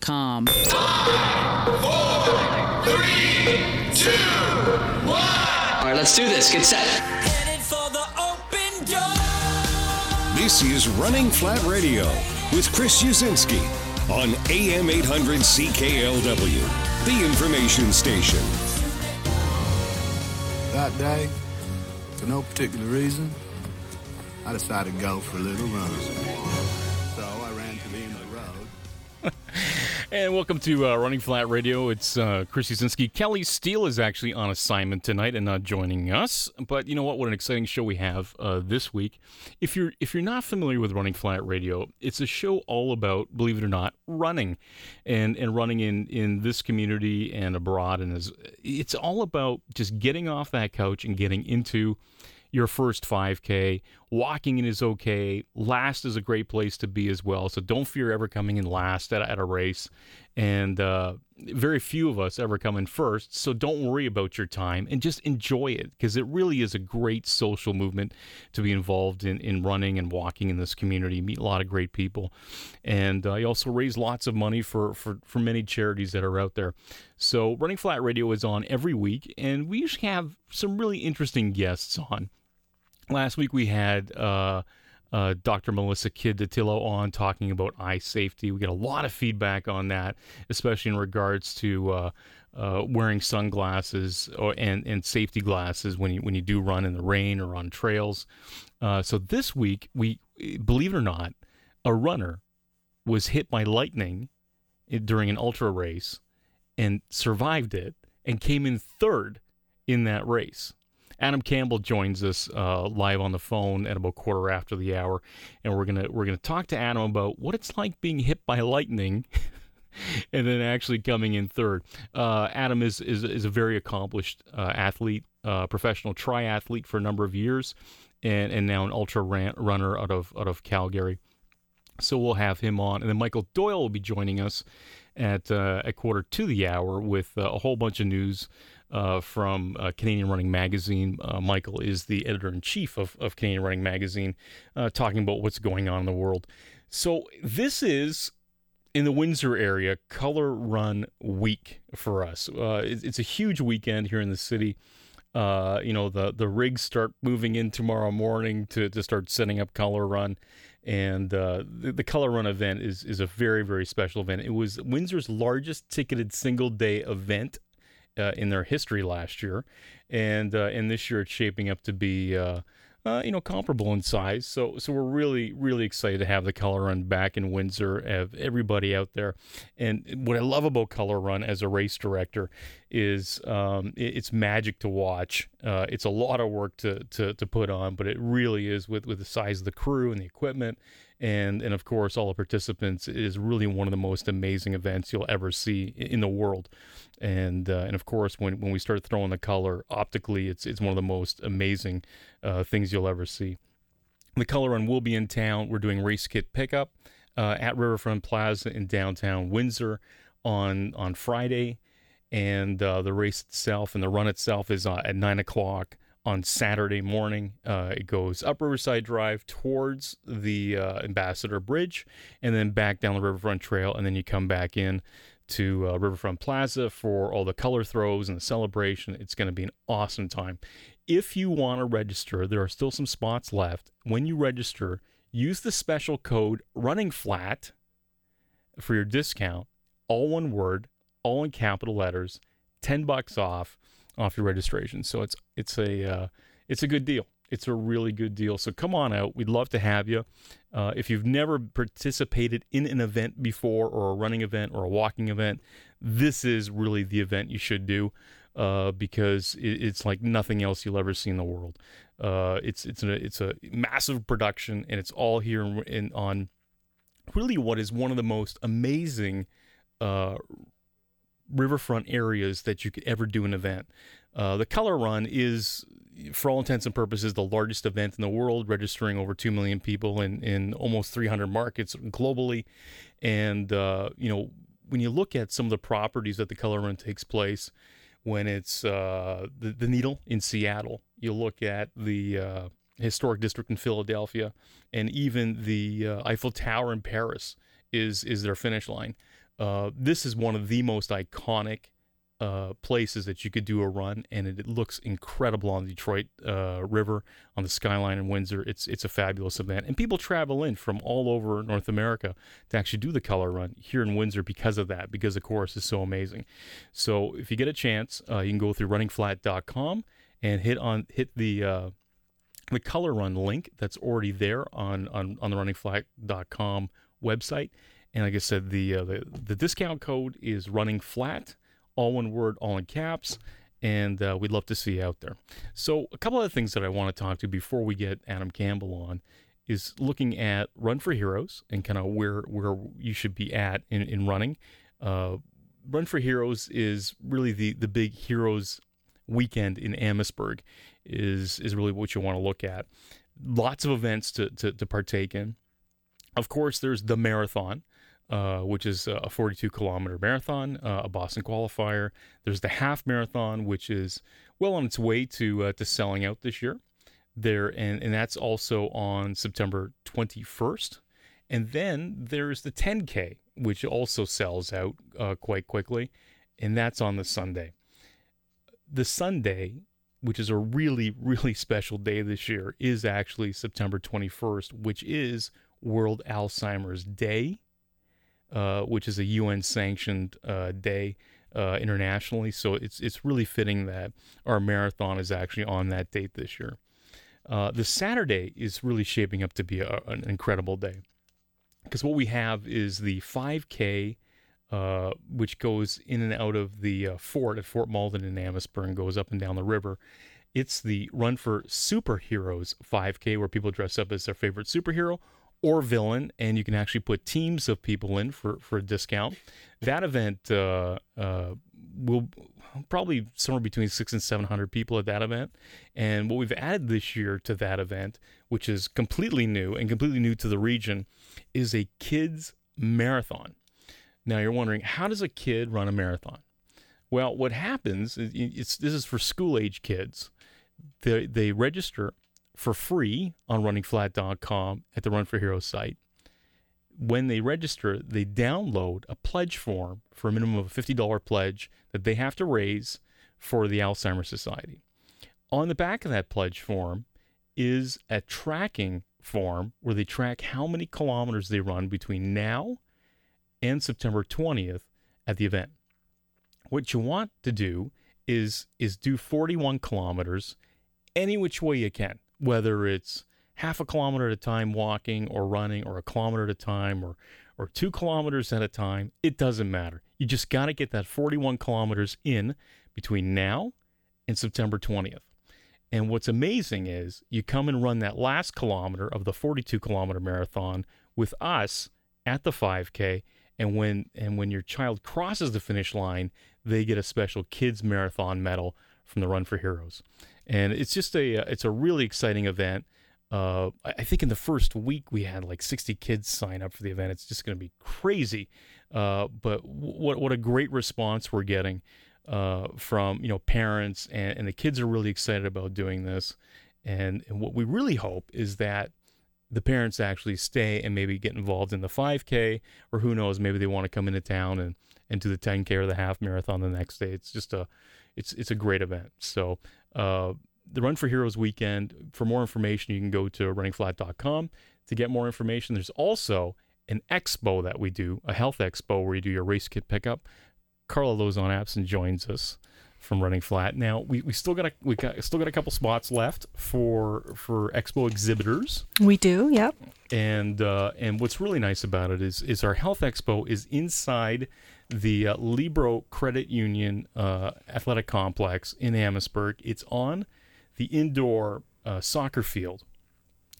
Com. All right, let's do this. Get set. This is Running Flat Radio with Chris Usinski on AM 800 CKLW, the information station. That day, for no particular reason, I decided to go for a little run. And welcome to uh, Running Flat Radio. It's uh, Chris Usinski. Kelly Steele is actually on assignment tonight and not joining us. But you know what? What an exciting show we have uh, this week. If you're if you're not familiar with Running Flat Radio, it's a show all about, believe it or not, running, and and running in in this community and abroad. And is it's all about just getting off that couch and getting into your first 5K. Walking in is okay. Last is a great place to be as well. So don't fear ever coming in last at, at a race. And uh, very few of us ever come in first. So don't worry about your time and just enjoy it because it really is a great social movement to be involved in, in running and walking in this community. Meet a lot of great people. And uh, you also raise lots of money for, for, for many charities that are out there. So Running Flat Radio is on every week. And we usually have some really interesting guests on last week we had uh, uh, Dr. Melissa Kidd Dattilo on talking about eye safety. We get a lot of feedback on that, especially in regards to uh, uh, wearing sunglasses or, and, and safety glasses when you when you do run in the rain or on trails. Uh, so this week, we believe it or not, a runner was hit by lightning during an ultra race and survived it and came in third in that race. Adam Campbell joins us uh, live on the phone at about quarter after the hour, and we're gonna we're gonna talk to Adam about what it's like being hit by lightning. and then actually coming in third. Uh, Adam is, is is a very accomplished uh, athlete, uh, professional triathlete for a number of years, and, and now an ultra ran- runner out of out of Calgary. So we'll have him on, and then Michael Doyle will be joining us at uh, at quarter to the hour with uh, a whole bunch of news uh, from uh, Canadian Running Magazine. Uh, Michael is the editor in chief of, of Canadian Running Magazine, uh, talking about what's going on in the world. So, this is in the Windsor area, Color Run Week for us. Uh, it's, it's, a huge weekend here in the city. Uh, you know, the, the rigs start moving in tomorrow morning to, to start setting up Color Run. And the, the Color Run event is, is a very, very special event. It was Windsor's largest ticketed single day event uh, in their history last year, and uh, and this year it's shaping up to be. Uh, uh, you know, comparable in size. So, so we're really, really excited to have the Color Run back in Windsor. Have everybody out there, and what I love about Color Run as a race director is um, it, it's magic to watch. Uh, it's a lot of work to, to to put on, but it really is with with the size of the crew and the equipment and and of course all the participants is really one of the most amazing events you'll ever see in the world. And uh, and of course when, when we start throwing the color optically it's it's one of the most amazing uh, things you'll ever see. The color run will be in town. We're doing race kit pickup uh, at riverfront plaza in downtown windsor on on friday. And uh, the race itself and the run itself is uh, at nine o'clock on Saturday morning. Uh, it goes up Riverside Drive towards the uh, Ambassador Bridge and then back down the Riverfront Trail. And then you come back in to uh, Riverfront Plaza for all the color throws and the celebration. It's going to be an awesome time. If you want to register, there are still some spots left. When you register, use the special code running flat for your discount. All one word, all in capital letters, 10 bucks off off your registration. So it's it's a uh, it's a good deal. It's a really good deal. So come on out. We'd love to have you. Uh, if you've never participated in an event before, or a running event, or a walking event, this is really the event you should do uh, because it, it's like nothing else you'll ever see in the world. Uh, it's it's a it's a massive production, and it's all here in, in on really what is one of the most amazing uh, riverfront areas that you could ever do an event. Uh, the Color Run is, for all intents and purposes, the largest event in the world, registering over 2 million people in, in almost 300 markets globally. And, uh, you know, when you look at some of the properties that the Color Run takes place, when it's uh, the, the Needle in Seattle, you look at the uh, historic district in Philadelphia, and even the uh, Eiffel Tower in Paris is is their finish line. Uh, this is one of the most iconic uh, places that you could do a run, and it, it looks incredible on the Detroit uh, River, on the skyline in Windsor. It's it's a fabulous event, and people travel in from all over North America to actually do the color run here in Windsor because of that, because the course is so amazing. So if you get a chance, uh, you can go through runningflat.com and hit on hit the uh, the color run link that's already there on on, on the runningflat.com website. And like I said, the, uh, the the discount code is running flat all one word, all in caps. And uh, we'd love to see you out there. So, a couple other things that I want to talk to before we get Adam Campbell on is looking at Run for Heroes and kind of where where you should be at in, in running. Uh, Run for Heroes is really the the big heroes weekend in Amherstburg is is really what you want to look at. Lots of events to, to, to partake in. Of course, there's the marathon, uh, which is a 42 kilometer marathon, uh, a Boston qualifier. There's the half marathon, which is well on its way to uh, to selling out this year. There and and that's also on September 21st. And then there's the 10K, which also sells out uh, quite quickly, and that's on the Sunday. The Sunday, which is a really really special day this year, is actually September 21st, which is World Alzheimer's Day uh, which is a UN sanctioned uh, day uh, internationally. So it's it's really fitting that our marathon is actually on that date this year. Uh, the Saturday is really shaping up to be a, an incredible day because what we have is the 5K. Uh, which goes in and out of the uh, fort at Fort Malden in Amherstburg and goes up and down the river. It's the Run for Superheroes 5K, where people dress up as their favorite superhero or villain, and you can actually put teams of people in for, for a discount. That event uh, uh, will probably somewhere between six and seven hundred people at that event. And what we've added this year to that event, which is completely new and completely new to the region, is a kids marathon. Now you're wondering, how does a kid run a marathon? Well, what happens is this is for school age kids. They, they register for free on runningflat.com at the Run for Heroes site. When they register, they download a pledge form for a minimum of a $50 pledge that they have to raise for the Alzheimer's Society. On the back of that pledge form is a tracking form where they track how many kilometers they run between now and September 20th at the event. What you want to do is is do 41 kilometers any which way you can whether it's half a kilometer at a time walking or running or a kilometer at a time or or two kilometers at a time it doesn't matter. You just got to get that 41 kilometers in between now and september 20th and what's amazing is you come and run that last kilometer of the 42 kilometer marathon with us at the 5k and when and when your child crosses the finish line they get a special kids marathon medal from the run for heroes and it's just a uh, it's a really exciting event. Uh, I think in the first week we had like 60 kids sign up for the event. It's just going to be crazy. Uh, but what what a great response we're getting uh, from you know parents and, and the kids are really excited about doing this. And, and what we really hope is that the parents actually stay and maybe get involved in the 5K, or who knows, maybe they want to come into town and, and do the 10K or the half marathon the next day. It's just a it's it's a great event. So uh, the Run for Heroes weekend. For more information, you can go to runningflat.com to get more information. There's also an expo that we do, a health expo where you do your race kit pickup. Carla Lozon Abson joins us from Running Flat. Now we, we still got a we got still got a couple spots left for for expo exhibitors. We do, yep. And uh, and what's really nice about it is is our health expo is inside the uh, Libro Credit Union uh, Athletic Complex in Amherstburg. It's on the indoor uh, soccer field.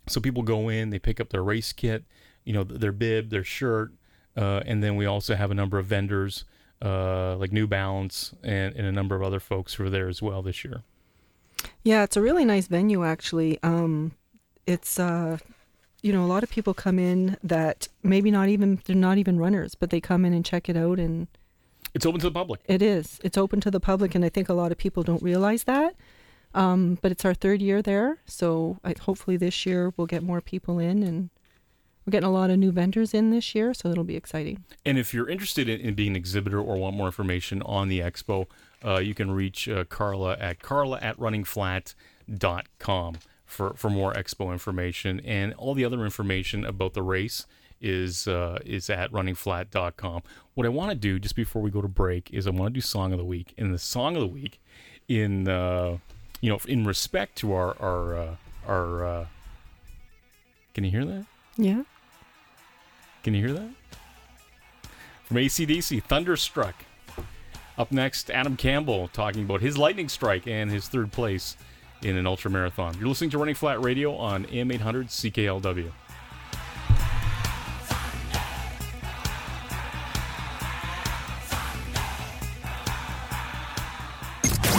So people go in, they pick up their race kit, you know, their bib, their shirt, uh, and then we also have a number of vendors uh, like New Balance and, and, a number of other folks who are there as well this year. Yeah, it's a really nice venue actually. Um, it's uh, you know, a lot of people come in that maybe not even they're not even runners, but they come in and check it out and it's open to the public. It is. It's open to the public and I think a lot of people don't realize that. Um, but it's our third year there, so I, hopefully this year we'll get more people in and we're getting a lot of new vendors in this year, so it'll be exciting. And if you're interested in, in being an exhibitor or want more information on the expo, uh, you can reach uh, Carla at carla at runningflat.com for, for more expo information. And all the other information about the race is uh, is at runningflat.com. What I want to do just before we go to break is I want to do song of the week. And the song of the week, in uh, you know, in respect to our our uh, our, uh, can you hear that? Yeah. Can you hear that? From ACDC, Thunderstruck. Up next, Adam Campbell talking about his lightning strike and his third place in an ultra marathon. You're listening to Running Flat Radio on AM 800 CKLW.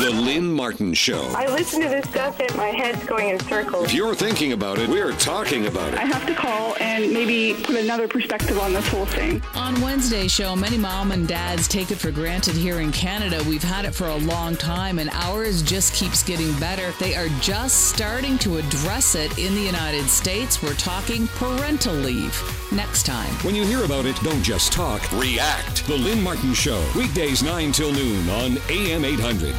The Lynn Martin Show. I listen to this stuff and my head's going in circles. If you're thinking about it, we're talking about it. I have to call and maybe put another perspective on this whole thing. On Wednesday's show, many mom and dads take it for granted here in Canada. We've had it for a long time, and ours just keeps getting better. They are just starting to address it in the United States. We're talking parental leave. Next time. When you hear about it, don't just talk, react. The Lynn Martin Show, weekdays 9 till noon on AM 800.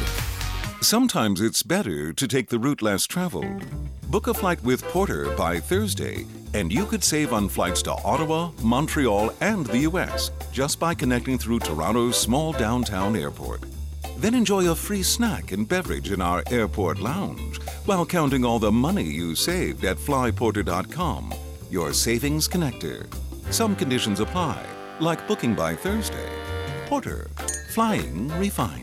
Sometimes it's better to take the route less traveled. Book a flight with Porter by Thursday, and you could save on flights to Ottawa, Montreal, and the US just by connecting through Toronto's small downtown airport. Then enjoy a free snack and beverage in our airport lounge while counting all the money you saved at flyporter.com, your savings connector. Some conditions apply, like booking by Thursday. Porter, flying refined.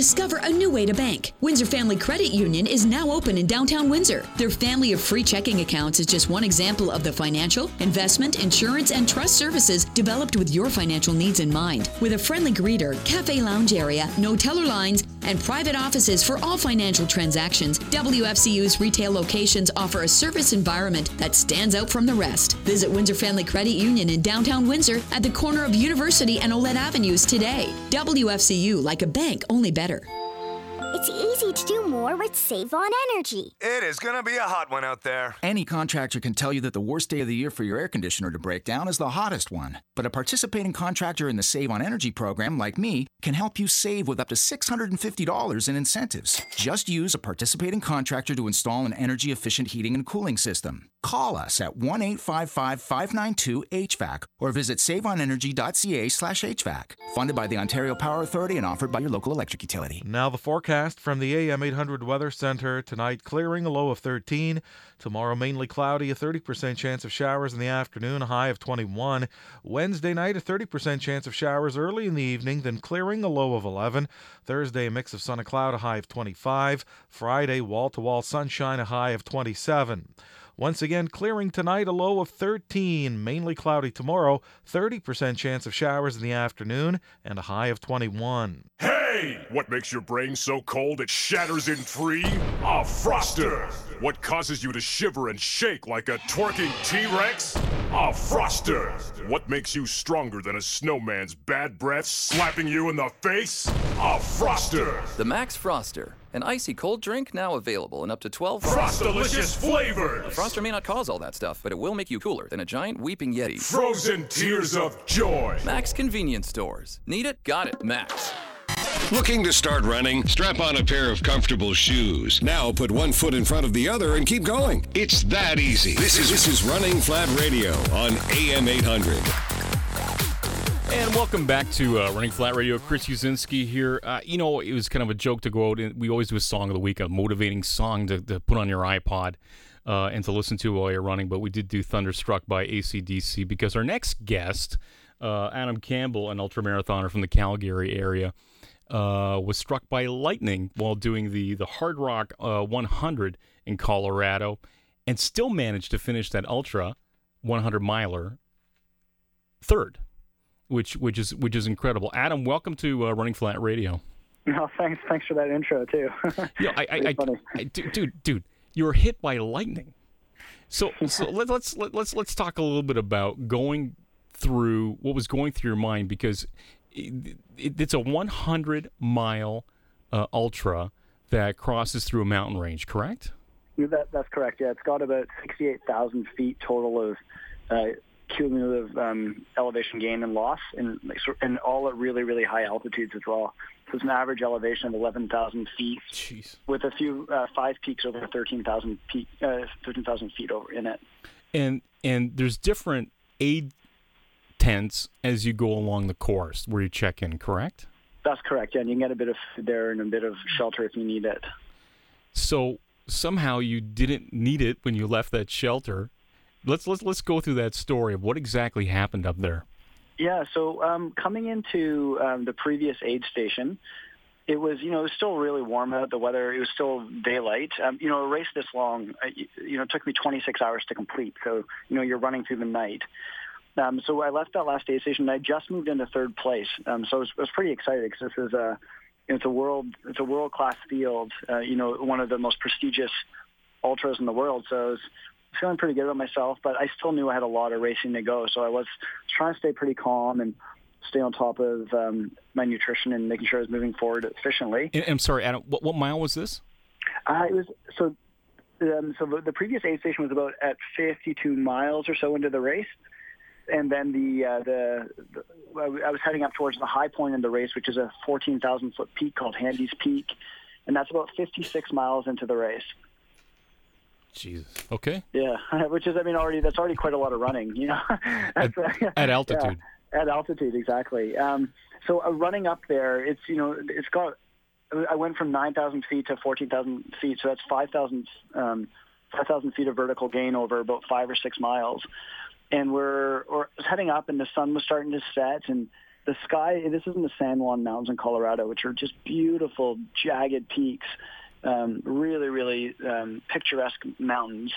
Discover a new way to bank. Windsor Family Credit Union is now open in downtown Windsor. Their family of free checking accounts is just one example of the financial, investment, insurance, and trust services developed with your financial needs in mind. With a friendly greeter, cafe lounge area, no teller lines, and private offices for all financial transactions, WFCU's retail locations offer a service environment that stands out from the rest. Visit Windsor Family Credit Union in downtown Windsor at the corner of University and Ouellette Avenues today. WFCU, like a bank, only better. It's easy to do more with Save on Energy. It is gonna be a hot one out there. Any contractor can tell you that the worst day of the year for your air conditioner to break down is the hottest one. But a participating contractor in the Save on Energy program, like me, can help you save with up to $650 in incentives. Just use a participating contractor to install an energy efficient heating and cooling system. Call us at 1 855 592 HVAC or visit saveonenergy.ca slash HVAC. Funded by the Ontario Power Authority and offered by your local electric utility. Now the forecast from the AM 800 Weather Center. Tonight, clearing, a low of 13. Tomorrow, mainly cloudy, a 30% chance of showers in the afternoon, a high of 21. Wednesday night, a 30% chance of showers early in the evening, then clearing, a low of 11. Thursday, a mix of sun and cloud, a high of 25. Friday, wall to wall sunshine, a high of 27. Once again, clearing tonight, a low of 13. Mainly cloudy tomorrow, 30% chance of showers in the afternoon, and a high of 21. Hey! What makes your brain so cold it shatters in three? A froster! What causes you to shiver and shake like a twerking T Rex? A froster! What makes you stronger than a snowman's bad breath slapping you in the face? A froster! The Mac's Froster, an icy cold drink now available in up to 12 Frostalicious flavors! A Froster may not cause all that stuff, but it will make you cooler than a giant weeping Yeti. Frozen tears of joy! Mac's convenience stores. Need it? Got it. Mac's. Looking to start running? Strap on a pair of comfortable shoes. Now put one foot in front of the other and keep going. It's that easy. This is this is Running Flat Radio on AM 800. And welcome back to uh, Running Flat Radio. Chris Uzinski here. Uh, you know, it was kind of a joke to go out and we always do a song of the week, a motivating song to, to put on your iPod uh, and to listen to while you're running. But we did do Thunderstruck by ACDC because our next guest, uh, Adam Campbell, an ultramarathoner from the Calgary area, uh, was struck by lightning while doing the, the Hardrock uh, 100 in Colorado and still managed to finish that ultra 100 miler third which which is which is incredible. Adam, welcome to uh, Running Flat Radio. No, thanks. Thanks for that intro too. yeah, I, I, I, I, dude, dude, you were hit by lightning. So, so let, let's let, let's let's talk a little bit about going through what was going through your mind because it, it, it's a 100 mile uh, ultra that crosses through a mountain range, correct? That, that's correct. Yeah, it's got about 68,000 feet total of uh, cumulative um, elevation gain and loss, and, and all at really, really high altitudes as well. So it's an average elevation of 11,000 feet, Jeez. with a few uh, five peaks over 13,000 peak, uh, 13,000 feet over in it. And and there's different aid tents as you go along the course where you check in, correct? That's correct. Yeah, and you can get a bit of food there and a bit of shelter if you need it. So somehow you didn't need it when you left that shelter. Let's let's let's go through that story of what exactly happened up there. Yeah, so um, coming into um, the previous aid station, it was you know it was still really warm out. The weather it was still daylight. Um, you know, a race this long, uh, you, know, it took me 26 hours to complete. So you know, you're running through the night. Um, so I left that last aid station. And I just moved into third place. Um, so I was, I was pretty excited because this is a it's a world it's a world class field. Uh, you know, one of the most prestigious ultras in the world. So I was feeling pretty good about myself, but I still knew I had a lot of racing to go. So I was trying to stay pretty calm and stay on top of um, my nutrition and making sure I was moving forward efficiently. I'm sorry, Adam. What, what mile was this? Uh, it was so. Um, so the, the previous aid station was about at 52 miles or so into the race, and then the, uh, the, the I was heading up towards the high point in the race, which is a 14,000 foot peak called Handies Peak, and that's about 56 miles into the race. Jesus. Okay. Yeah, which is, I mean, already that's already quite a lot of running, you know. at, at, altitude. Yeah, at altitude, exactly. Um, so uh, running up there, it's you know, it's got. I went from 9,000 feet to 14,000 feet, so that's 5,000 um, 5,000 feet of vertical gain over about five or six miles. And we're, we're heading up, and the sun was starting to set, and the sky. This is in the San Juan Mountains in Colorado, which are just beautiful, jagged peaks um, really, really um, picturesque mountains.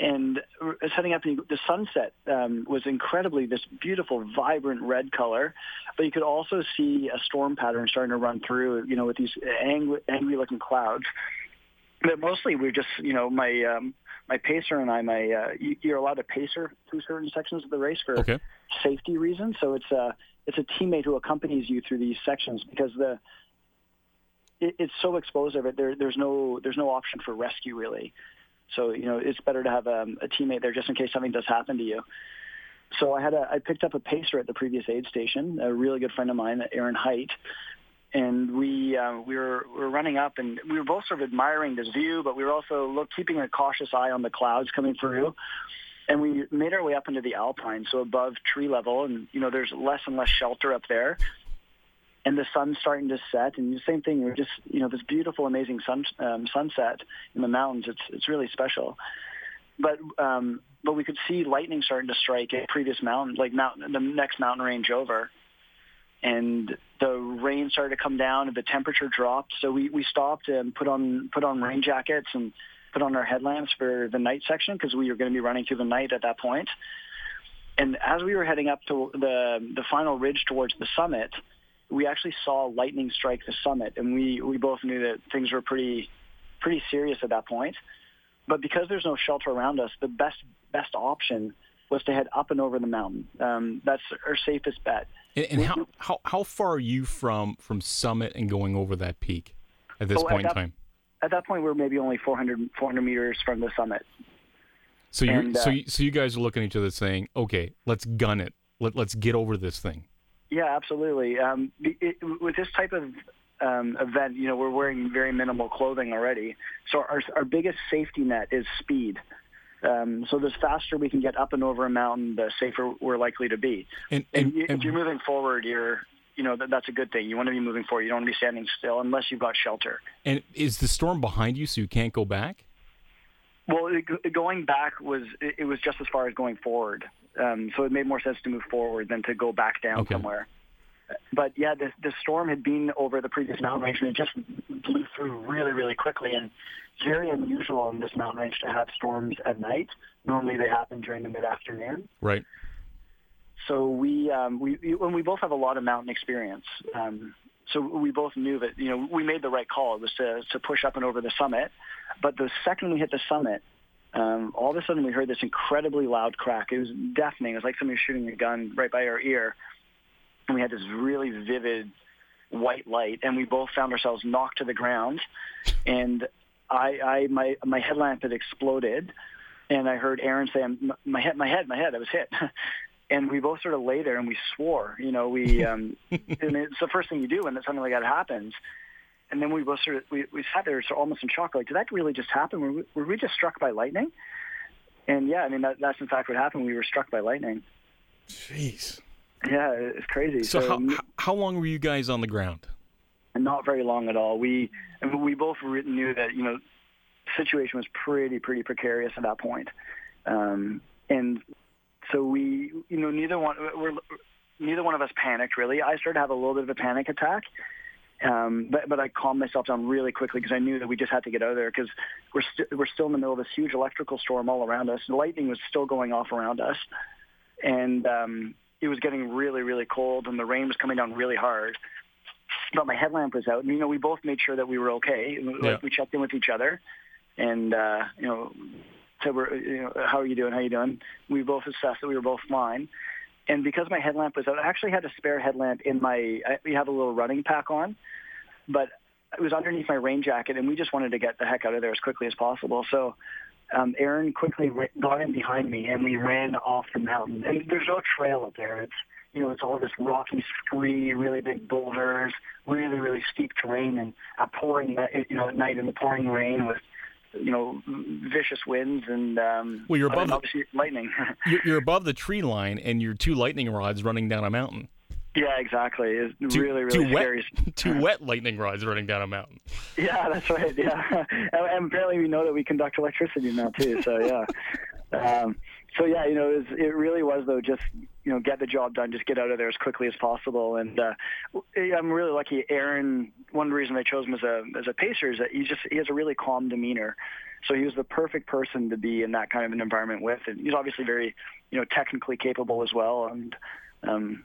And setting up, the sunset um, was incredibly this beautiful, vibrant red color, but you could also see a storm pattern starting to run through, you know, with these angry, angry-looking clouds. But mostly, we're just, you know, my um, my pacer and I, my uh, you're allowed to pacer through certain sections of the race for okay. safety reasons. So it's a it's a teammate who accompanies you through these sections because the it, it's so explosive. There, there's no there's no option for rescue really. So you know it's better to have um, a teammate there just in case something does happen to you. So I had a I picked up a pacer at the previous aid station, a really good friend of mine, Aaron Heidt, and we uh, we were we were running up and we were both sort of admiring this view, but we were also look, keeping a cautious eye on the clouds coming through. And we made our way up into the alpine, so above tree level, and you know there's less and less shelter up there and the sun's starting to set. And the same thing, we're just you know this beautiful, amazing sun um, sunset in the mountains. It's it's really special. But um, but we could see lightning starting to strike at previous mountain, like mountain, the next mountain range over, and the rain started to come down and the temperature dropped. So we we stopped and put on put on rain jackets and put on our headlamps for the night section because we were going to be running through the night at that point. And as we were heading up to the the final ridge towards the summit, we actually saw lightning strike the summit, and we we both knew that things were pretty pretty serious at that point. But because there's no shelter around us, the best best option was to head up and over the mountain. Um, that's our safest bet. And, and how, how how far are you from from summit and going over that peak at this oh, point at that, in time? At that point, we're maybe only 400, 400 meters from the summit. So you uh, so you, so you guys are looking at each other saying, "Okay, let's gun it. Let let's get over this thing." Yeah, absolutely. Um, it, with this type of um, event, you know, we're wearing very minimal clothing already. So our, our biggest safety net is speed. Um, so the faster we can get up and over a mountain, the safer we're likely to be. And, and, you, if you're moving forward, you're, you know, that, that's a good thing. You want to be moving forward. You don't want to be standing still unless you've got shelter. And is the storm behind you, so you can't go back? Well, it, going back was it, it was just as far as going forward. Um, so it made more sense to move forward than to go back down Okay. somewhere. But yeah, the, the storm had been over the previous mountain range and it just blew through really, really quickly. And very unusual in this mountain range to have storms at night. Normally they happen during the mid-afternoon. Right. So we, um, we, we- and we both have a lot of mountain experience. Um, so we both knew that, you know, we made the right call. It was to, to push up and over the summit. But the second we hit the summit, um, all of a sudden we heard this incredibly loud crack. It was deafening. It was like somebody shooting a gun right by our ear. And we had this really vivid white light, and we both found ourselves knocked to the ground. And I, I my my headlamp had exploded, and I heard Aaron say, "My head, my head, my head! I was hit." and we both sort of lay there and we swore. You know, we um, and it's the first thing you do when something like that happens. And then we both sort of we, we sat there sort of almost in shock, like, did that really just happen? Were we, were we just struck by lightning? And yeah, I mean that, that's in fact what happened. We were struck by lightning. Jeez. Yeah, it's crazy. So, so how how long were you guys on the ground? Not very long at all. We and we both knew that you know the situation was pretty pretty precarious at that point. Um, and so we, you know, neither one we're neither one of us panicked really. I started to have a little bit of a panic attack, um, but but I calmed myself down really quickly because I knew that we just had to get out of there because we're we st- we're still in the middle of this huge electrical storm all around us. The lightning was still going off around us, and um, it was getting really really cold, and the rain was coming down really hard. But my headlamp was out, and you know we both made sure that we were okay. Yeah. Like we checked in with each other, and uh, you know said, "We're you know how are you doing? How are you doing?" We both assessed that we were both fine and because my headlamp was out, I actually had a spare headlamp in my. I, we have a little running pack on, but it was underneath my rain jacket, and we just wanted to get the heck out of there as quickly as possible. So um, Aaron quickly got in behind me, and we ran off the mountain. And there's no trail up there. It's you know, it's all this rocky scree, really big boulders, really, really steep terrain, and a pouring, you know, at night in the pouring rain with you know, vicious winds and um, well, you're above obviously lightning. you're above the tree line, and you're two lightning rods running down a mountain. Yeah, exactly. It's two, really, really two scary. Wet, two wet lightning rods running down a mountain. Yeah, that's right. Yeah, and, and apparently we know that we conduct electricity now too. So yeah. Um, so yeah, you know, it, was, it really was though just you know get the job done, just get out of there as quickly as possible. And uh, I'm really lucky. Aaron, one reason I chose him as a as a pacer is that he just he has a really calm demeanor. So he was the perfect person to be in that kind of an environment with, and he's obviously very you know technically capable as well. And um,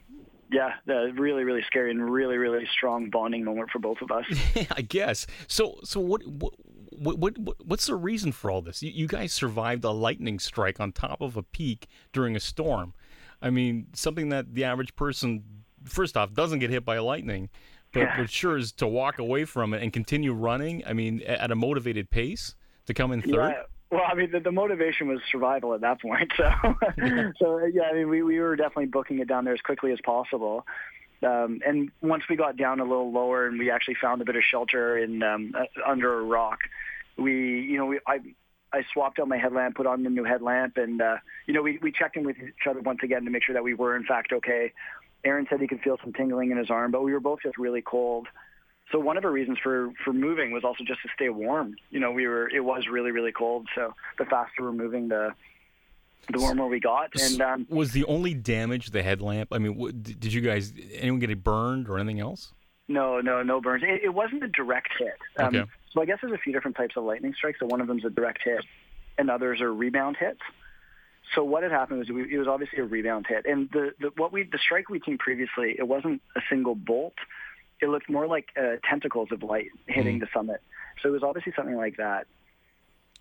yeah, really, really scary and really, really strong bonding moment for both of us. I guess. So, so what, what, what, what, what's the reason for all this? You, you guys survived a lightning strike on top of a peak during a storm. I mean, something that the average person, first off, doesn't get hit by lightning, but, yeah. but sure is to walk away from it and continue running. I mean, at a motivated pace to come in third. Yeah. Well, I mean, the, the motivation was survival at that point. So, so yeah, I mean, we, we were definitely booking it down there as quickly as possible. Um, and once we got down a little lower and we actually found a bit of shelter in um, uh, under a rock, we, you know, we, I, I swapped out my headlamp, put on the new headlamp, and uh, you know, we, we checked in with each other once again to make sure that we were in fact okay. Aaron said he could feel some tingling in his arm, but we were both just really cold. So one of our reasons for for moving was also just to stay warm. You know, we were it was really really cold, so the faster we're moving, the the warmer we got. And um, was the only damage the headlamp? I mean, what, did you guys anyone get it burned or anything else? No, no, no burns. It, it wasn't a direct hit. Um, okay. So I guess there's a few different types of lightning strikes. So one of them is a direct hit, and others are rebound hits. So what had happened was we, it was obviously a rebound hit, and the, the what we the strike we'd seen previously, it wasn't a single bolt. It looked more like uh, tentacles of light hitting mm. the summit. So it was obviously something like that.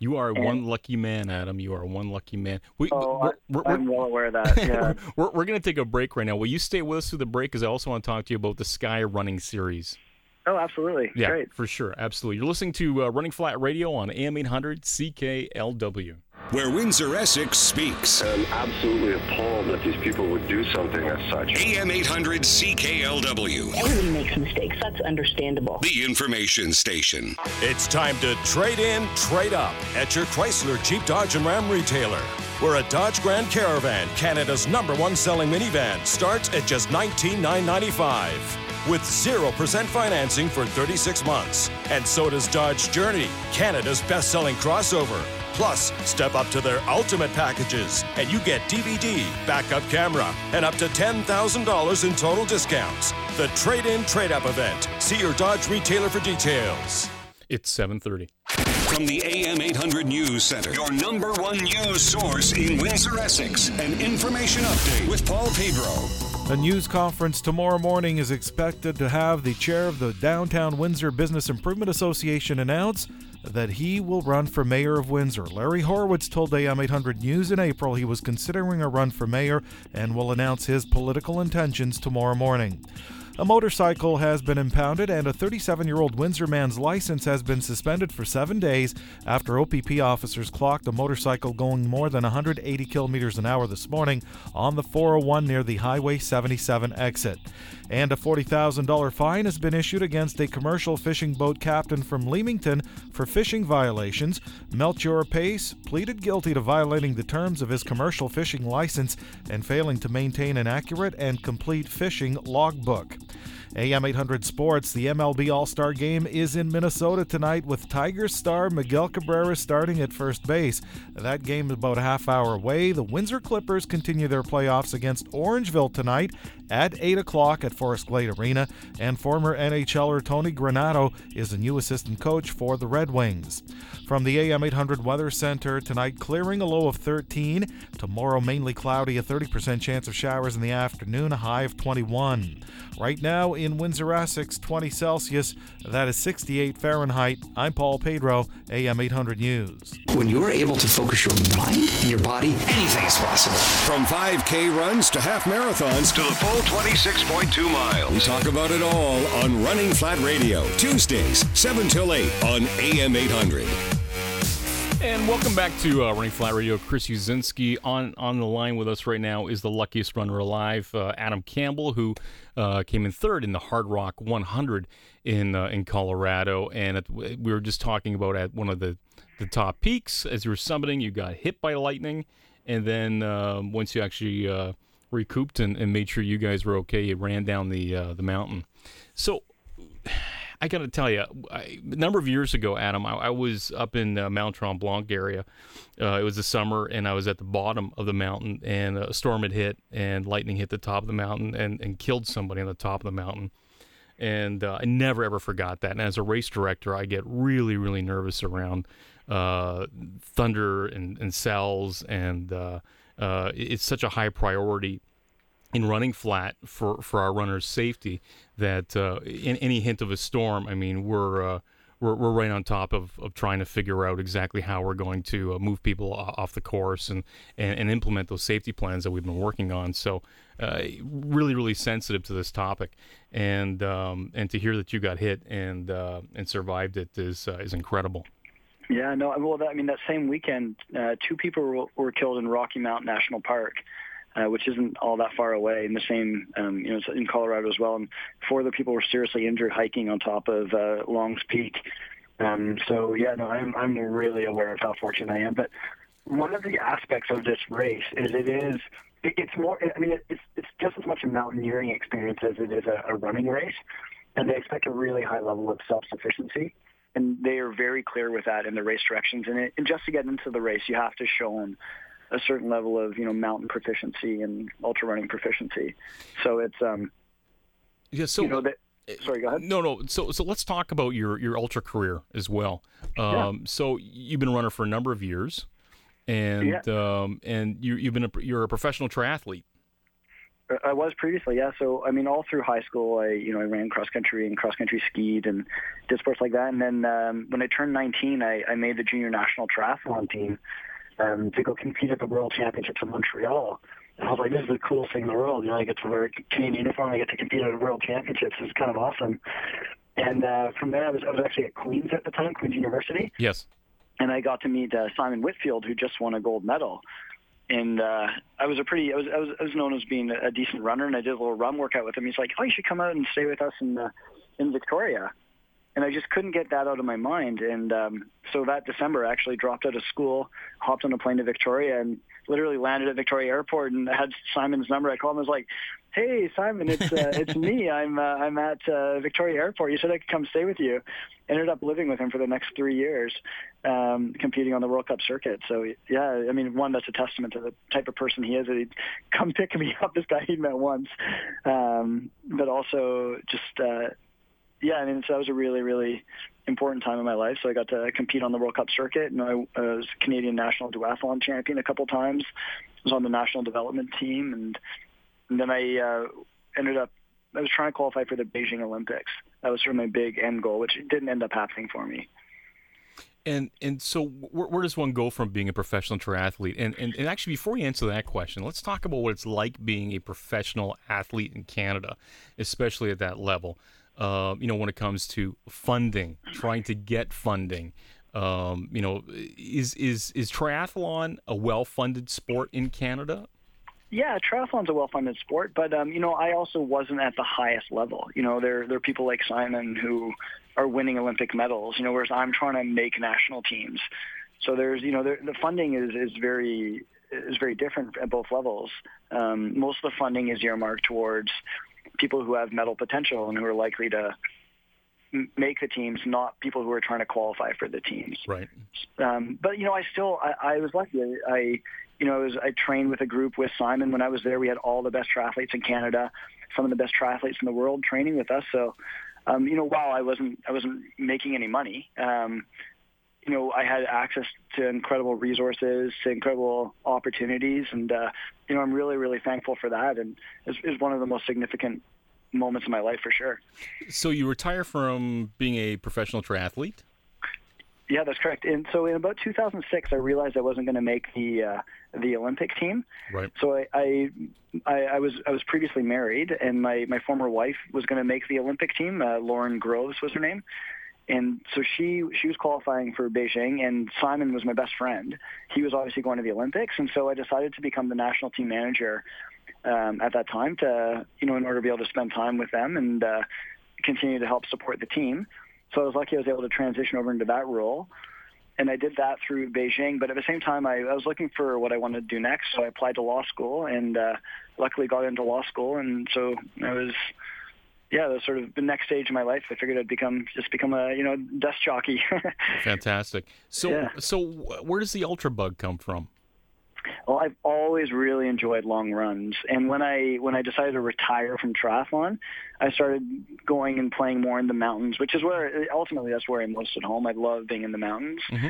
You are and, one lucky man, Adam. You are one lucky man. We, oh, we're, we're, I'm well aware of that. Yeah. we're we're going to take a break right now. Will you stay with us through the break? Because I also want to talk to you about the Sky Running Series. Oh, absolutely. Yeah, Great. for sure. Absolutely. You're listening to uh, Running Flat Radio on AM 800 CKLW. Where Windsor Essex speaks. I'm absolutely appalled that these people would do something as such. AM 800 CKLW. Everybody makes mistakes. That's understandable. The information station. It's time to trade in, trade up at your Chrysler Jeep Dodge and Ram retailer. Where a Dodge Grand Caravan, Canada's number one selling minivan, starts at just 19,995 with 0% financing for 36 months. And so does Dodge Journey, Canada's best selling crossover. Plus, step up to their ultimate packages, and you get DVD, backup camera, and up to $10,000 in total discounts. The Trade In Trade Up event. See your Dodge retailer for details. It's 7:30. From the AM 800 News Center, your number one news source in Windsor, Essex. An information update with Paul Pedro. A news conference tomorrow morning is expected to have the chair of the Downtown Windsor Business Improvement Association announce that he will run for mayor of Windsor. Larry Horwitz told AM 800 News in April he was considering a run for mayor and will announce his political intentions tomorrow morning. A motorcycle has been impounded, and a 37 year old Windsor man's license has been suspended for seven days after OPP officers clocked a motorcycle going more than 180 kilometers an hour this morning on the 401 near the Highway 77 exit. And a $40,000 fine has been issued against a commercial fishing boat captain from Leamington for fishing violations. Melchior Pace pleaded guilty to violating the terms of his commercial fishing license and failing to maintain an accurate and complete fishing logbook. AM 800 Sports, the MLB All Star Game is in Minnesota tonight with Tigers star Miguel Cabrera starting at first base. That game is about a half hour away. The Windsor Clippers continue their playoffs against Orangeville tonight at 8 o'clock at Forest Glade Arena, and former NHLer Tony Granato is the new assistant coach for the Red Wings. From the AM 800 Weather Center, tonight clearing a low of 13. Tomorrow mainly cloudy, a 30% chance of showers in the afternoon, a high of 21. Right now in Windsor, Essex, 20 Celsius. That is 68 Fahrenheit. I'm Paul Pedro, AM 800 News. When you're able to focus your mind and your body, anything is possible. From 5K runs to half marathons to the full 26.2 miles. We talk about it all on Running Flat Radio, Tuesdays, 7 till 8 on AM 800. And welcome back to uh, Running Flat Radio. Chris Uzinski on on the line with us right now is the luckiest runner alive, uh, Adam Campbell, who uh, came in third in the Hardrock 100 in uh, in Colorado. And we were just talking about at one of the the top peaks as you were summiting, you got hit by lightning, and then um, once you actually uh, recouped and, and, made sure you guys were okay, you ran down the uh, the mountain. So I got to tell you, I, a number of years ago, Adam, I, I was up in uh, Mount Tremblant area. Uh, it was the summer, and I was at the bottom of the mountain, and a storm had hit, and lightning hit the top of the mountain and, and killed somebody on the top of the mountain. And uh, I never ever forgot that. And as a race director, I get really, really nervous around uh, thunder and, and cells, and uh, uh, it's such a high priority in running flat for, for our runners' safety that uh, in any hint of a storm, I mean, we're, uh, we're, we're right on top of, of trying to figure out exactly how we're going to uh, move people off the course and, and, and, implement those safety plans that we've been working on. So, uh, really, really sensitive to this topic, and um, and to hear that you got hit and uh, and survived it is uh, is incredible. Yeah, no, well, that, I mean, that same weekend, two people were, were killed in Rocky Mountain National Park uh, which isn't all that far away. In the same, um, you know, it's in Colorado as well. And four other people were seriously injured hiking on top of uh, Long's Peak. Um, so yeah, no, I'm I'm really aware of how fortunate I am. But one of the aspects of this race is it is it, it's more. I mean, it's it's just as much a mountaineering experience as it is a, a running race, and they expect a really high level of self sufficiency. And they are very clear with that in the race directions. And, it, and just to get into the race, you have to show them a certain level of you know mountain proficiency and ultra running proficiency. So it's um yeah. So you know that. Sorry, go ahead. No, no. So, so let's talk about your your ultra career as well. Um, yeah. So you've been a runner for a number of years, and yeah. um, and you you've been a, you're a professional triathlete. Uh, I was previously, yeah. So I mean, all through high school, I you know I ran cross country and cross country skied and did sports like that. And then um, when I turned 19, I, I made the junior national triathlon team um, to go compete at the World Championships in Montreal. And I was like, this is the coolest thing in the world. You know, I get to wear a Canadian uniform. I get to compete at the World Championships. It's kind of awesome. And uh, from there, I was I was actually at Queens at the time, Queens University. Yes. And I got to meet uh, Simon Whitfield, who just won a gold medal. And uh, I was a pretty, I was, I was, I was known as being a decent runner, and I did a little run workout with him. He's like, "Oh, you should come out and stay with us in uh, in Victoria." And I just couldn't get that out of my mind. And um, so that December, I actually dropped out of school, hopped on a plane to Victoria, and literally landed at Victoria Airport and had Simon's number. I called him. I was like, "Hey, Simon, it's uh, it's me. I'm uh, I'm at uh, Victoria Airport. You said I could come stay with you." Ended up living with him for the next three years, um, competing on the World Cup circuit. So yeah, I mean, one that's a testament to the type of person he is. That he'd come pick me up. This guy he'd met once, um, but also just uh, yeah, I mean, so that was a really, really important time in my life. So I got to compete on the World Cup circuit, and I, was Canadian national duathlon champion a couple times. I was on the national development team, and, and then I uh, ended up. I was trying to qualify for the Beijing Olympics. That was sort of my big end goal, which didn't end up happening for me. And and so where, where, does one go from being a professional triathlete? And, and and actually, before you answer that question, let's talk about what it's like being a professional athlete in Canada, especially at that level. Uh, you know, when it comes to funding, trying to get funding. Um, you know, is is is triathlon a well-funded sport in Canada? Yeah, triathlon's a well-funded sport, but um, you know, I also wasn't at the highest level. You know, there there are people like Simon who are winning Olympic medals. You know, whereas I'm trying to make national teams. So there's, you know, there, the funding is is very is very different at both levels. Um, most of the funding is earmarked towards people who have medal potential and who are likely to make the teams, not people who are trying to qualify for the teams. Right. Um, but you know, I still I, I was lucky. I you know I, was, I trained with a group with Simon when I was there. We had all the best triathletes in Canada, some of the best triathletes in the world training with us. So, um, you know, while I wasn't I wasn't making any money, um, you know, I had access to incredible resources, to incredible opportunities, and uh, you know, I'm really really thankful for that. And is, is one of the most significant moments in my life for sure. So you retire from being a professional triathlete? Yeah, that's correct. And so in about 2006, I realized I wasn't going to make the uh, the Olympic team. Right. So I, I, I I was I was previously married, and my my former wife was going to make the Olympic team. Uh, Lauren Groves was her name, and so she she was qualifying for Beijing, and Simon was my best friend. He was obviously going to the Olympics, and so I decided to become the national team manager um, at that time to, you know, in order to be able to spend time with them and uh, continue to help support the team. So I was lucky I was able to transition over into that role. And I did that through Beijing, but at the same time, I, I was looking for what I wanted to do next. So I applied to law school, and uh, luckily got into law school. And so I was, yeah, that was sort of the next stage of my life. I figured I'd become just become a you know desk jockey. Fantastic. So Yeah. so where does the ultra bug come from? Well, I've always really enjoyed long runs, and when I when I decided to retire from triathlon, I started going and playing more in the mountains, which is where ultimately that's where I'm most at home. I love being in the mountains, mm-hmm.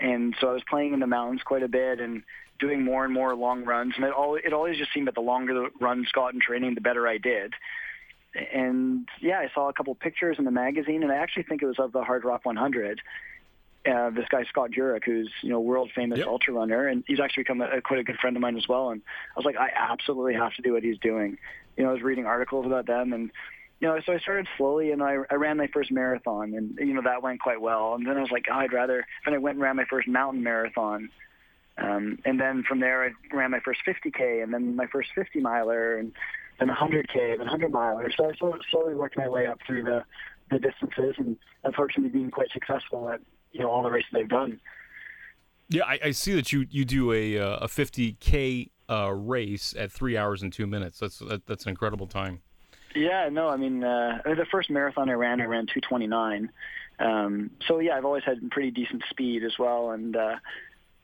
and so I was playing in the mountains quite a bit and doing more and more long runs. And it all it always just seemed that the longer the runs got in training, the better I did. And yeah, I saw a couple pictures in the magazine, and I actually think it was of the Hardrock 100 uh, this guy Scott Jurek, who's you know world famous ultra runner, and he's actually become a, quite a good friend of mine as well. And I was like, I absolutely have to do what he's doing. You know, I was reading articles about them, and you know, so I started slowly, and I, I ran my first marathon, and you know that went quite well. And then I was like, oh, I'd rather. Then I went and ran my first mountain marathon, um, and then from there I ran my first 50k, and then my first 50 miler, and then 100k, and 100 miler. So I sort of slowly worked my way up through the the distances, and unfortunately being quite successful at you know all the races they've done. Yeah, I, I see that you you do a uh, a 50k uh, race at three hours and two minutes. That's that, that's an incredible time. Yeah, no, I mean uh, the first marathon I ran, I ran 229. Um, so yeah, I've always had pretty decent speed as well, and uh,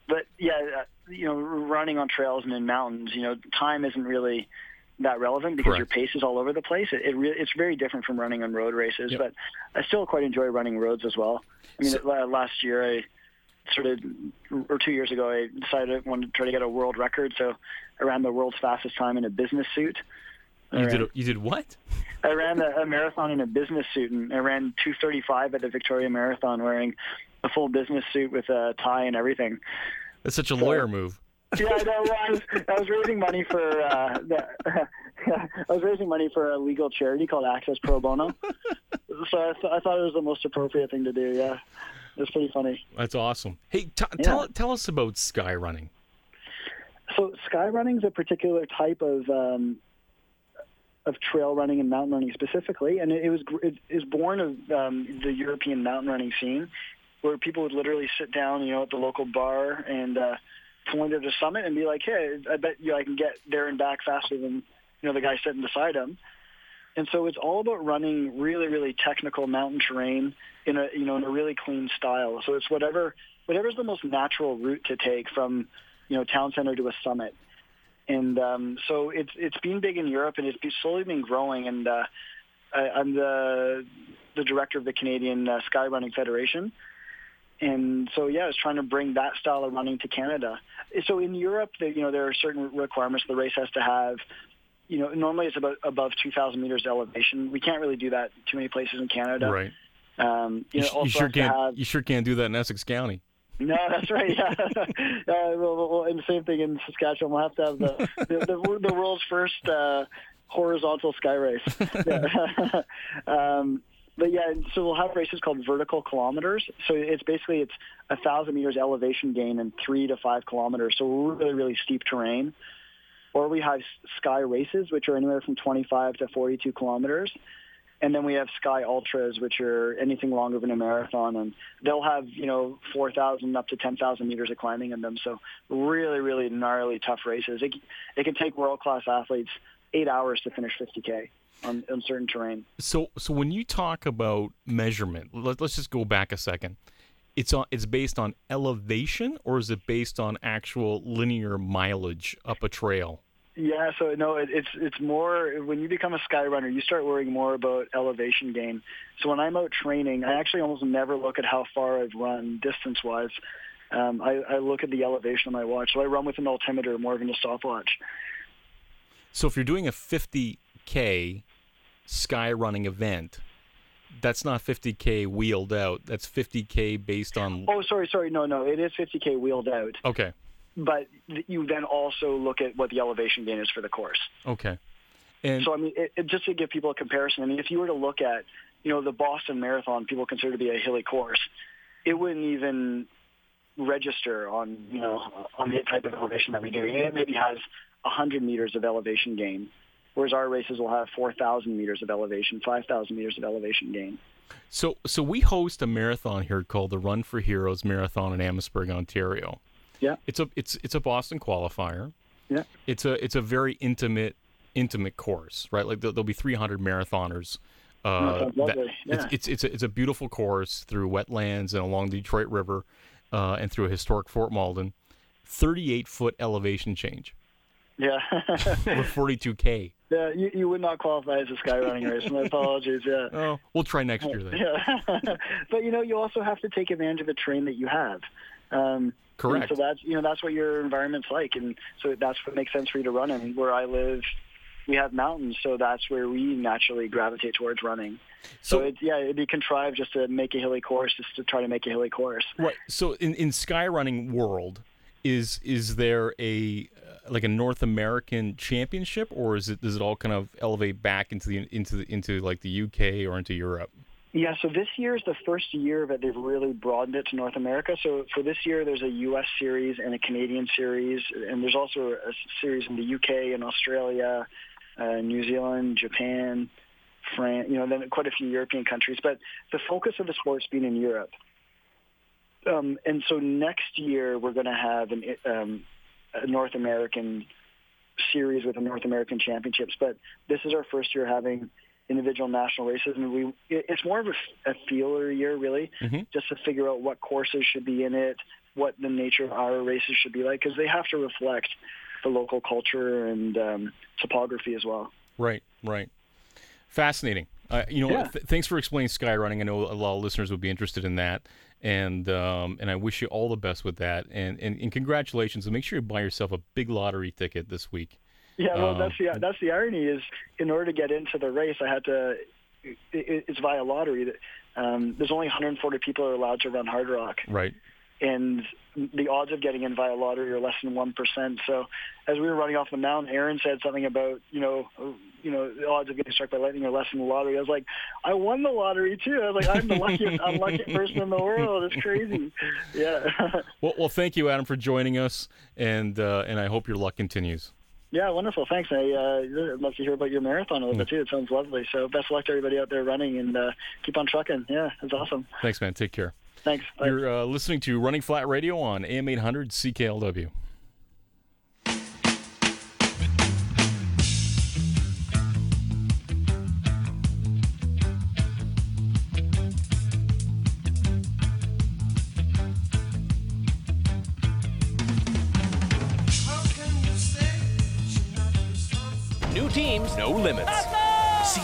but yeah, uh, you know, running on trails and in mountains, you know, time isn't really that relevant because your pace is all over the place. It, it re- it's very different from running on road races, Yep. but I still quite enjoy running roads as well. I mean, uh, last year I started, or two years ago, I decided I wanted to try to get a world record, so I ran the world's fastest time in a business suit. You ran- did a, you did what? I ran a, a marathon in a business suit, and I ran 2:35 at the Victoria Marathon wearing a full business suit with a tie and everything. That's such a lawyer move. Yeah, I know. well, I was, I was raising money for uh, the, I was raising money for a legal charity called Access Pro Bono. so I, th- I thought it was the most appropriate thing to do. Yeah, it was pretty funny. That's awesome. Hey, t- Yeah. tell tell us about sky running. So sky running is a particular type of um, of trail running and mountain running specifically, and it, it was it is born of um, the European mountain running scene, where people would literally sit down, you know, at the local bar and uh, point at a summit and be like, "Hey, I bet you I can get there and back faster than you know the guy sitting beside him." And so it's all about running really, really technical mountain terrain in a you know in a really clean style. So it's whatever whatever's the most natural route to take from you know town center to a summit. And um, so it's it's been big in Europe and it's slowly been growing. And uh, I, I'm the the director of the Canadian uh, Sky Running Federation. And so, yeah, I was trying to bring that style of running to Canada. So in Europe, there, you know, there are certain requirements the race has to have. You know, normally it's about above 2,000 meters elevation. We can't really do that too many places in Canada. Right. Um, you, You, know, you sure can't. have- You sure can't do that in Essex County. No, that's right. Yeah, uh, well, well, and the same thing in Saskatchewan. We'll have to have the the, the, the world's first uh, horizontal sky race. Yeah. um, but yeah, so we'll have races called vertical kilometers. So it's basically it's a thousand meters elevation gain in three to five kilometers. So really, really steep terrain. Or we have sky races, which are anywhere from 25 to 42 kilometers. And then we have Sky Ultras, which are anything longer than a marathon, and they'll have you know 4,000 up to 10,000 meters of climbing in them. So really, really gnarly, tough races. It, it can take world class athletes eight hours to finish 50k on, on certain terrain. So, so when you talk about measurement, let, let's just go back a second. It's on. It's based on elevation, or is it based on actual linear mileage up a trail? Yeah, so no, it, it's it's more when you become a sky runner, you start worrying more about elevation gain. So when I'm out training, I actually almost never look at how far I've run distance wise. Um, I, I look at the elevation on my watch. So I run with an altimeter more than a stopwatch. So if you're doing a 50k sky running event, that's not 50k wheeled out. That's 50k based on. Oh, sorry, sorry, no, no, it is 50k wheeled out. Okay. But you then also look at what the elevation gain is for the course. Okay. And so I mean, it, it, just to give people a comparison, I mean, if you were to look at, you know, the Boston Marathon, people consider to be a hilly course, it wouldn't even register on, you know, on the type of elevation that we do. It maybe has 100 meters of elevation gain, whereas our races will have 4,000 meters of elevation, 5,000 meters of elevation gain. So, so we host a marathon here called the Run for Heroes Marathon in Amherstburg, Ontario. Yeah. It's a it's it's a Boston qualifier. Yeah. It's a it's a very intimate intimate course, right? Like there'll, there'll be 300 marathoners. Oh, Uh, sounds that- lovely. Yeah. it's, it's it's a, it's a beautiful course through wetlands and along the Detroit River, uh, and through a historic Fort Malden. 38 foot elevation change Yeah. over 42k. Yeah, you, you would not qualify as a sky running race. My apologies. Yeah. Oh, we'll try next year then. Yeah. but you know, you also have to take advantage of the terrain that you have. Um, Correct. so that's you know that's what your environment's like, and so that's what makes sense for you to run in. Where I live, we have mountains, so that's where we naturally gravitate towards running. So, So- it's yeah, it'd be contrived just to make a hilly course, just to try to make a hilly course. Right. So in in skyrunning world, is is there a like a North American championship, or is it does it all kind of elevate back into the into the, into like the UK or into Europe? Yeah, so this year is the first year that they've really broadened it to North America. So for this year, there's a U.S. series and a Canadian series, and there's also a series in the U.K. and Australia, uh, New Zealand, Japan, France, you know, then quite a few European countries. But the focus of the sport's been in Europe. Um, and so next year, we're going to have an, um, a North American series with the North American championships. But this is our first year having individual national races, and we it's more of a, a feeler year, really, just to figure out what courses should be in it, what the nature of our races should be like, because they have to reflect the local culture and um, topography as well. Right. Right. Fascinating. Uh, you know, Yeah. th- thanks for explaining skyrunning. I know a lot of listeners would be interested in that, and um, and I wish you all the best with that. And, and and congratulations. And make sure you buy yourself a big lottery ticket this week. Yeah, well, Um, that's the that's the irony is in order to get into the race, I had to. It, it- it's via lottery. That um, there's only 140 people are allowed to run Hardrock, Right. and the odds of getting in via lottery are less than one percent. So, as we were running off the mountain, Aaron said something about you know, you know, the odds of getting struck by lightning are less than the lottery. I was like, I won the lottery too. I was like, I'm the luckiest, unlucky person in the world. It's crazy. Yeah. Well, well, thank you, Adam, for joining us, and uh, and I hope your luck continues. Yeah, wonderful. Thanks. I, uh, I'd love to hear about your marathon a little bit too. It sounds lovely. So best of luck to everybody out there running and uh, keep on trucking. Yeah, it's awesome. Thanks, man. Take care. Thanks. Bye. You're uh, listening to Running Flat Radio on AM 800 CKLW. New teams, no limits.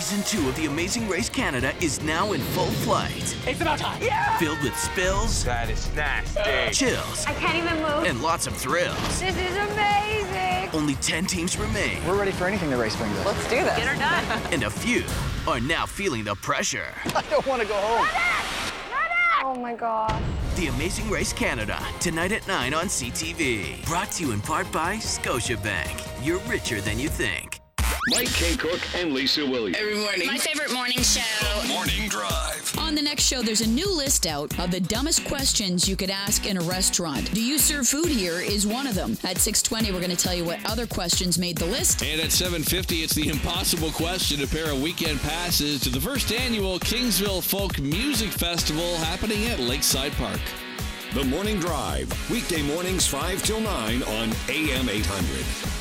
Season two of The Amazing Race Canada is now in full flight. It's about time. Yeah! Filled with spills. That is nasty. Chills. I can't even move. And lots of thrills. This is amazing. Only 10 teams remain. We're ready for anything the race brings us. Let's do this. Get her done. And a few are now feeling the pressure. I don't want to go home. Oh my gosh. The Amazing Race Canada, tonight at 9 on CTV. Brought to you in part by Scotiabank. You're richer than you think. Mike Kakuk and Lisa Williams. Every morning. My favorite morning show. The Morning Drive. On the next show, there's a new list out of the dumbest questions you could ask in a restaurant. Do you serve food here? Is one of them. At 6:20, we're going to tell you what other questions made the list. And at 7:50, it's the impossible question: a pair of weekend passes to the first annual Kingsville Folk Music Festival happening at Lakeside Park. The Morning Drive. Weekday mornings 5 till 9 on AM 800.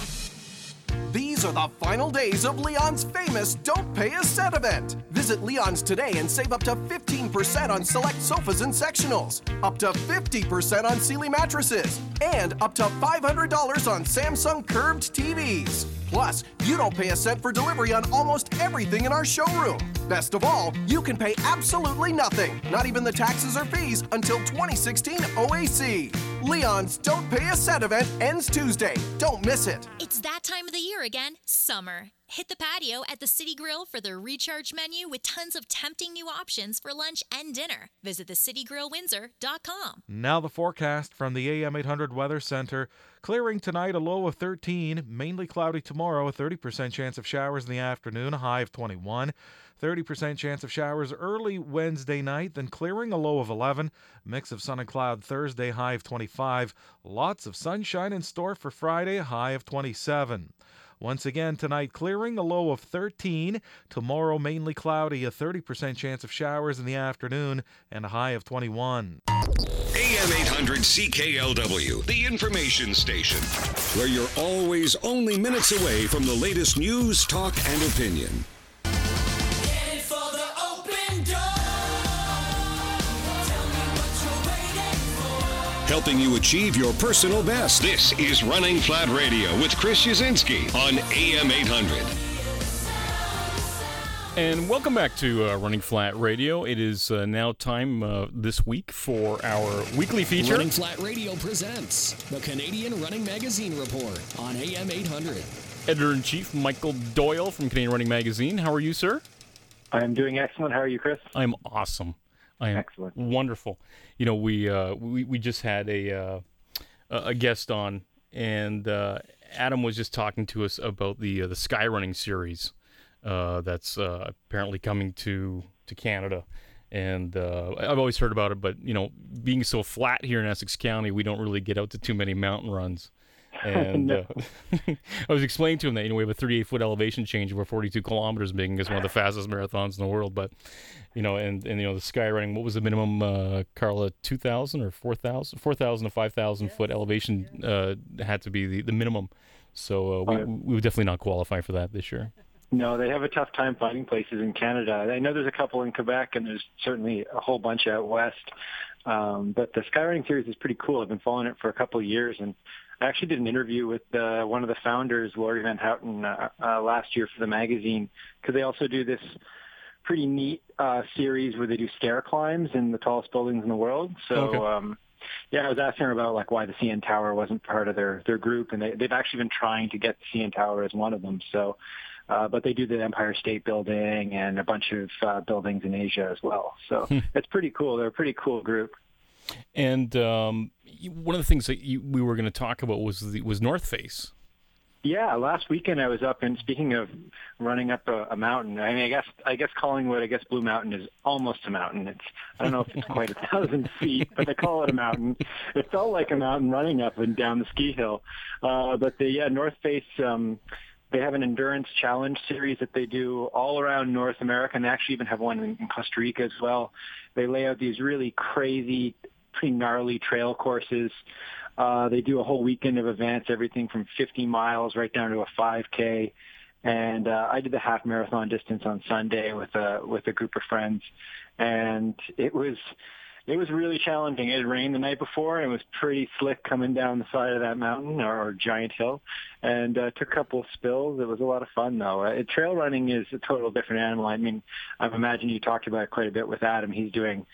These are the final days of Leon's famous Don't Pay a Cent event. Visit Leon's today and save up to 15% on select sofas and sectionals, up to 50% on Sealy mattresses, and up to $500 on Samsung curved TVs. Plus, you don't pay a cent for delivery on almost everything in our showroom. Best of all, you can pay absolutely nothing, not even the taxes or fees, until 2016 OAC. Leon's Don't Pay a Cent event ends Tuesday. Don't miss it. It's that time of the year again, summer. Hit the patio at the City Grill for their recharge menu with tons of tempting new options for lunch and dinner. Visit thecitygrillwindsor.com. Now the forecast from the AM 800 Weather Center. Clearing tonight, a low of 13. Mainly cloudy tomorrow, a 30% chance of showers in the afternoon, a high of 21. 30% chance of showers early Wednesday night, then clearing a low of 11. Mix of sun and cloud Thursday, high of 25. Lots of sunshine in store for Friday, high of 27. Once again, tonight clearing, a low of 13. Tomorrow, mainly cloudy, a 30% chance of showers in the afternoon, and a high of 21. AM 800 CKLW, the information station, where you're always only minutes away from the latest news, talk, and opinion. Helping you achieve your personal best. This is Running Flat Radio with Chris Yazinski on AM 800. And welcome back to uh, Running Flat Radio. It is uh, now time uh, this week for our weekly feature. Running Flat Radio presents the Canadian Running Magazine Report on AM 800. Editor in Chief Michael Doyle from Canadian Running Magazine. How are you, sir? I'm doing excellent. How are you, Chris? I'm awesome. I am Excellent. wonderful. You know, we uh, we we just had a uh, a guest on, and uh, Adam was just talking to us about the uh, the Skyrunning series uh, that's uh, apparently coming to to Canada. And uh, I've always heard about it, but you know, being so flat here in Essex County, we don't really get out to too many mountain runs. And No. uh, I was explaining to him that you know we have a 38 foot elevation change over 42 kilometers, making us one of the fastest marathons in the world. But you know, and and you know the sky running. What was the minimum, uh, Carla? 2,000 or 4,000? 4,000 to 5,000 foot elevation uh, had to be the, the minimum. So uh, we, we would definitely not qualify for that this year. No, they have a tough time finding places in Canada. I know there's a couple in Quebec, and there's certainly a whole bunch out west. Um, but the Skyrunning series is pretty cool. I've been following it for a couple of years, and I actually did an interview with uh, one of the founders, Lauri Van Houten, uh, uh, last year for the magazine, because they also do this pretty neat uh, series where they do stair climbs in the tallest buildings in the world. So. Okay. Um, yeah, I was asking her about like why the CN Tower wasn't part of their their group, and they, they've actually been trying to get the CN Tower as one of them. So, uh, but they do the Empire State Building and a bunch of uh, buildings in Asia as well. So it's pretty cool. They're a pretty cool group. And um, one of the things that you, we were going to talk about was the, was North Face. Yeah, last weekend I was up, and speaking of running up a, a mountain, I mean, I guess I guess Collingwood, I guess Blue Mountain is almost a mountain. It's I don't know if it's quite a thousand feet, but they call it a mountain. It felt like a mountain running up and down the ski hill. Uh, but the yeah, North Face, um, they have an endurance challenge series that they do all around North America, and they actually even have one in Costa Rica as well. They lay out these really crazy, pretty gnarly trail courses. Uh, they do a whole weekend of events, everything from 50 miles right down to a 5K. And uh, I did the half marathon distance on Sunday with a with a group of friends, and it was it was really challenging. It had rained the night before, and it was pretty slick coming down the side of that mountain or, or giant hill, and uh, took a couple of spills. It was a lot of fun though. Uh, trail running is a total different animal. I mean, I imagine you talked about it quite a bit with Adam. He's doing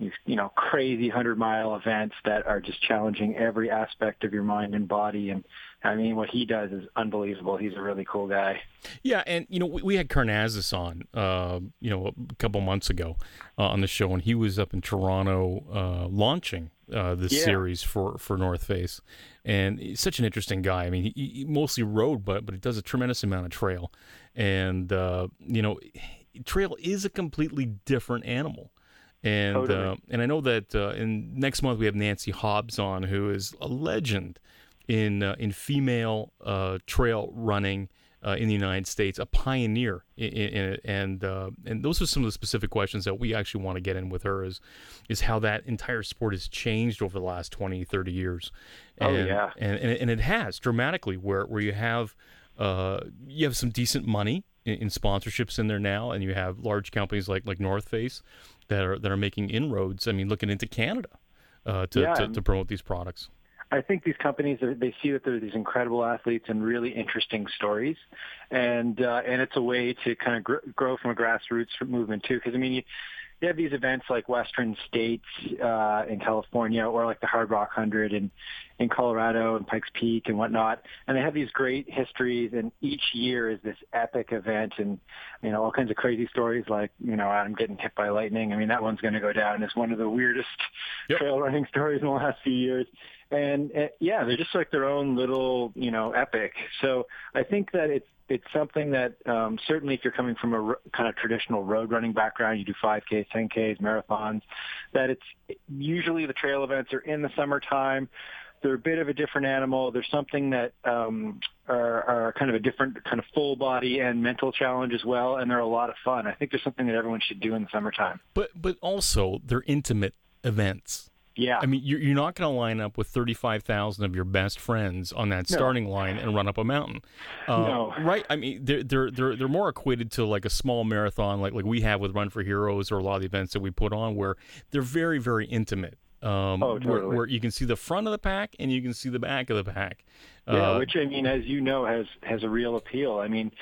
these you know crazy hundred mile events that are just challenging every aspect of your mind and body and I mean, what he does is unbelievable. He's a really cool guy. Yeah, and you know we, we had Karnazes on, uh, you know, a couple months ago uh, on the show, and he was up in Toronto uh, launching uh, this Yeah. series for for North Face, and he's such an interesting guy. I mean, he, he mostly rode, but but he does a tremendous amount of trail, and uh, you know, trail is a completely different animal. And Totally. uh, and I know that uh, in next month we have Nancy Hobbs on, who is a legend in uh, in female uh, trail running uh, in the United States, a pioneer in, in it, and uh, and those are some of the specific questions that we actually want to get in with her is is how that entire sport has changed over the last 20, 30 years. Oh, And, yeah. and and it, and it has dramatically where where you have uh, you have some decent money in, in sponsorships in there now, and you have large companies like like North Face that are that are making inroads. I mean, looking into Canada uh, to, Yeah, to to promote these products. I think these companies they see that there are these incredible athletes and really interesting stories, and uh, and it's a way to kind of gr- grow from a grassroots movement too. Because I mean, you, you have these events like Western States uh, in California, or like the Hardrock Hundred in in Colorado and Pikes Peak and whatnot, and they have these great histories. And each year is this epic event, and you know all kinds of crazy stories like you know Adam getting hit by lightning. I mean that one's going to go down as one of the weirdest trail running stories in the last few years and uh, yeah, they're just like their own little, you know, epic. So I think that it's it's something that um, certainly if you're coming from a r- kind of traditional road running background, you do 5Ks, 10Ks, marathons, that it's usually the trail events are in the summertime. They're a bit of a different animal. There's something that um, are, are kind of a different kind of full body and mental challenge as well, and they're a lot of fun. I think there's something that everyone should do in the summertime. But but also they're intimate events. Yeah. I mean, you're, you're not going to line up with 35,000 of your best friends on that No. starting line and run up a mountain. Uh, No. Right? I mean, they're, they're, they're, they're more equated to like a small marathon like, like we have with Run for Heroes or a lot of the events that we put on where they're very, very intimate. Um, Oh, where, totally. where you can see the front of the pack and you can see the back of the pack. Yeah, Uh, which I mean, as you know, has has a real appeal. I mean,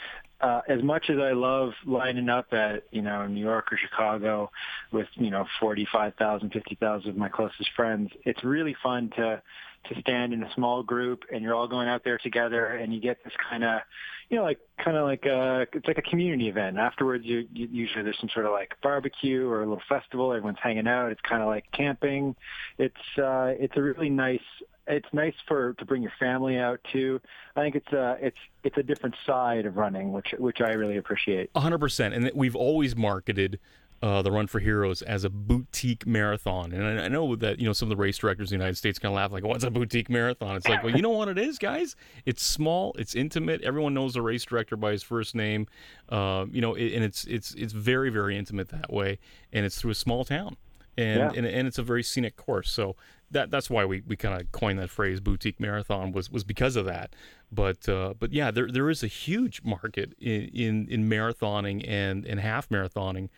uh, as much as I love lining up at you know New York or Chicago with you know forty five thousand, fifty thousand of my closest friends, it's really fun to to stand in a small group and you're all going out there together and you get this kind of you know like kind of like a it's like a community event. Afterwards you, you usually there's some sort of like barbecue or a little festival. Everyone's hanging out. It's kind of like camping. It's uh it's a really nice it's nice for to bring your family out too i think it's uh it's it's a different side of running which which i really appreciate. A hundred percent, and we've always marketed uh, the Run for Heroes as a boutique marathon. And I, I know that you know some of the race directors in the United States kind of laugh like, "What's a boutique marathon?" It's like, well, you know what it is, guys. It's small, it's intimate. Everyone knows the race director by his first name. Uh, you know, it, and it's it's it's very very intimate that way, and it's through a small town. And, Yeah. and and it's a very scenic course, so that that's why we, we kind of coined that phrase "boutique marathon" was was because of that. But uh, but yeah, there there is a huge market in in, in marathoning and and half marathoning,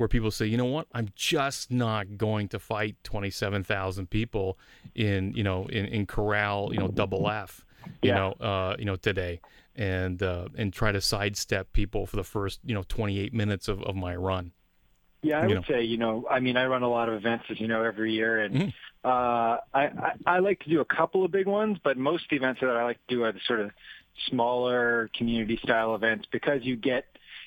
where people say, you know what, I'm just not going to fight twenty seven thousand people in you know in in corral you know double F, you Yeah. know uh, you know today, and uh, and try to sidestep people for the first you know twenty eight minutes of, of my run. Yeah, I you would know. say, you know, I mean, I run a lot of events, as you know, every year, and Mm-hmm. uh, I, I I like to do a couple of big ones, but most of the events that I like to do are the sort of smaller community style events because you get,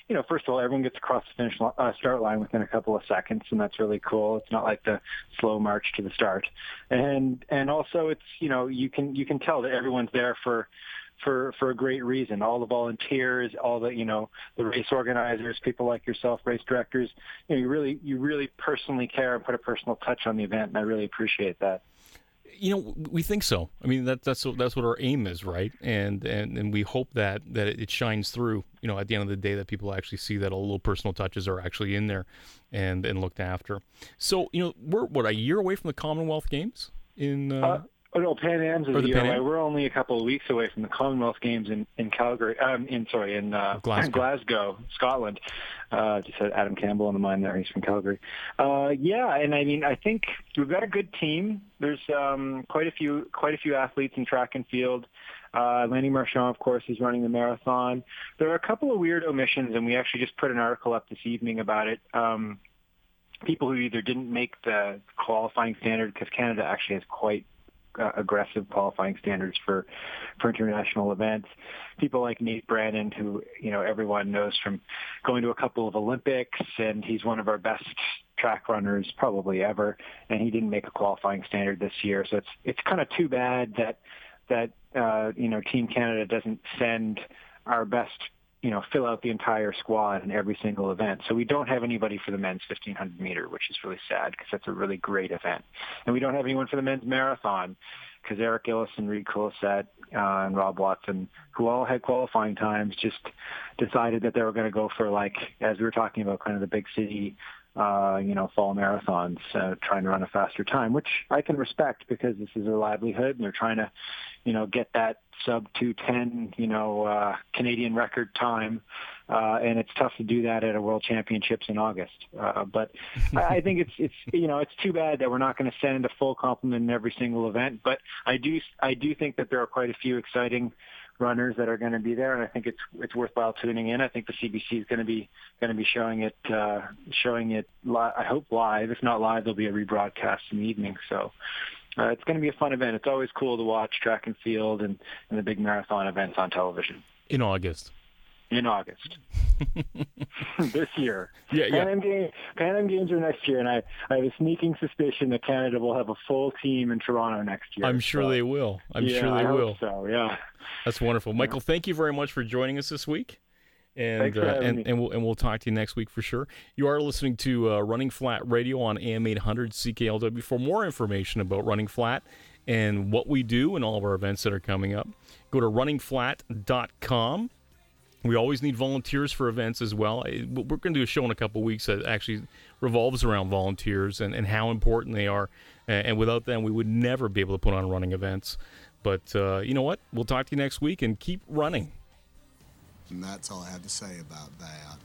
you know, first of all, everyone gets across the finish uh, start line within a couple of seconds, and that's really cool. It's not like the slow march to the start, and and also it's you know you can you can tell that everyone's there for for for a great reason. All the volunteers, all the you know the race organizers, people like yourself, race directors. You know, you really you really personally care and put a personal touch on the event, and I really appreciate that. You know we think so. I mean that that's that's what our aim is right? And and and we hope that that it shines through you know at the end of the day that people actually see that all little personal touches are actually in there and and looked after. So you know we're what a year away from the commonwealth games in uh, Uh, oh no, Pan Am's is a the year away. We're only a couple of weeks away from the Commonwealth Games in in Calgary. Um, in sorry, in uh, Glasgow. Glasgow, Scotland. Uh, just had Adam Campbell on the mind there. He's from Calgary. Uh, yeah, and I mean, I think we've got a good team. There's um, quite a few quite a few athletes in track and field. Uh, Lanni Marchant, of course, is running the marathon. There are a couple of weird omissions, and we actually just put an article up this evening about it. Um, people who either didn't make the qualifying standard because Canada actually has quite uh, aggressive qualifying standards for for international events. People like Nate Brannen, who you know everyone knows from going to a couple of Olympics, and he's one of our best track runners probably ever, and he didn't make a qualifying standard this year. So it's it's kind of too bad that that uh, you know Team Canada doesn't send our best you know, fill out the entire squad in every single event. So we don't have anybody for the men's 1500 meter, which is really sad because that's a really great event. And we don't have anyone for the men's marathon because Eric Gillis and Reid Coolsaet uh, and Rob Watson, who all had qualifying times, just decided that they were going to go for like, as we were talking about, kind of the big city uh, you know, fall marathons, uh, trying to run a faster time, which I can respect because this is their livelihood and they're trying to, you know, get that sub 210, you know, uh, Canadian record time. Uh, and it's tough to do that at a world championships in August. Uh, but I think it's, it's, you know, it's too bad that we're not going to send a full complement in every single event. But I do, I do think that there are quite a few exciting, runners that are going to be there, and I think it's it's worthwhile tuning in. I think the CBC is going to be going to be showing it uh, showing it. Li- I hope live. If not live, there'll be a rebroadcast in the evening. So. Uh, it's going to be a fun event. It's always cool to watch track and field and, and the big marathon events on television. In August in August this year. Yeah, yeah. Pan Am, game, Pan Am Games are next year, and I, I have a sneaking suspicion that Canada will have a full team in Toronto next year. I'm sure so, they will. I'm yeah, sure they I will. so yeah, that's wonderful, Michael. Thank you very much for joining us this week. And, uh, and, and we'll and we'll talk to you next week for sure. You are listening to uh, Running Flat Radio on AM 800 CKLW. For more information about Running Flat and what we do and all of our events that are coming up, go to runningflat.com. We always need volunteers for events as well. We're going to do a show in a couple weeks that actually revolves around volunteers and, and how important they are. And without them, we would never be able to put on running events. But uh, you know what? We'll talk to you next week and keep running. And that's all I have to say about that.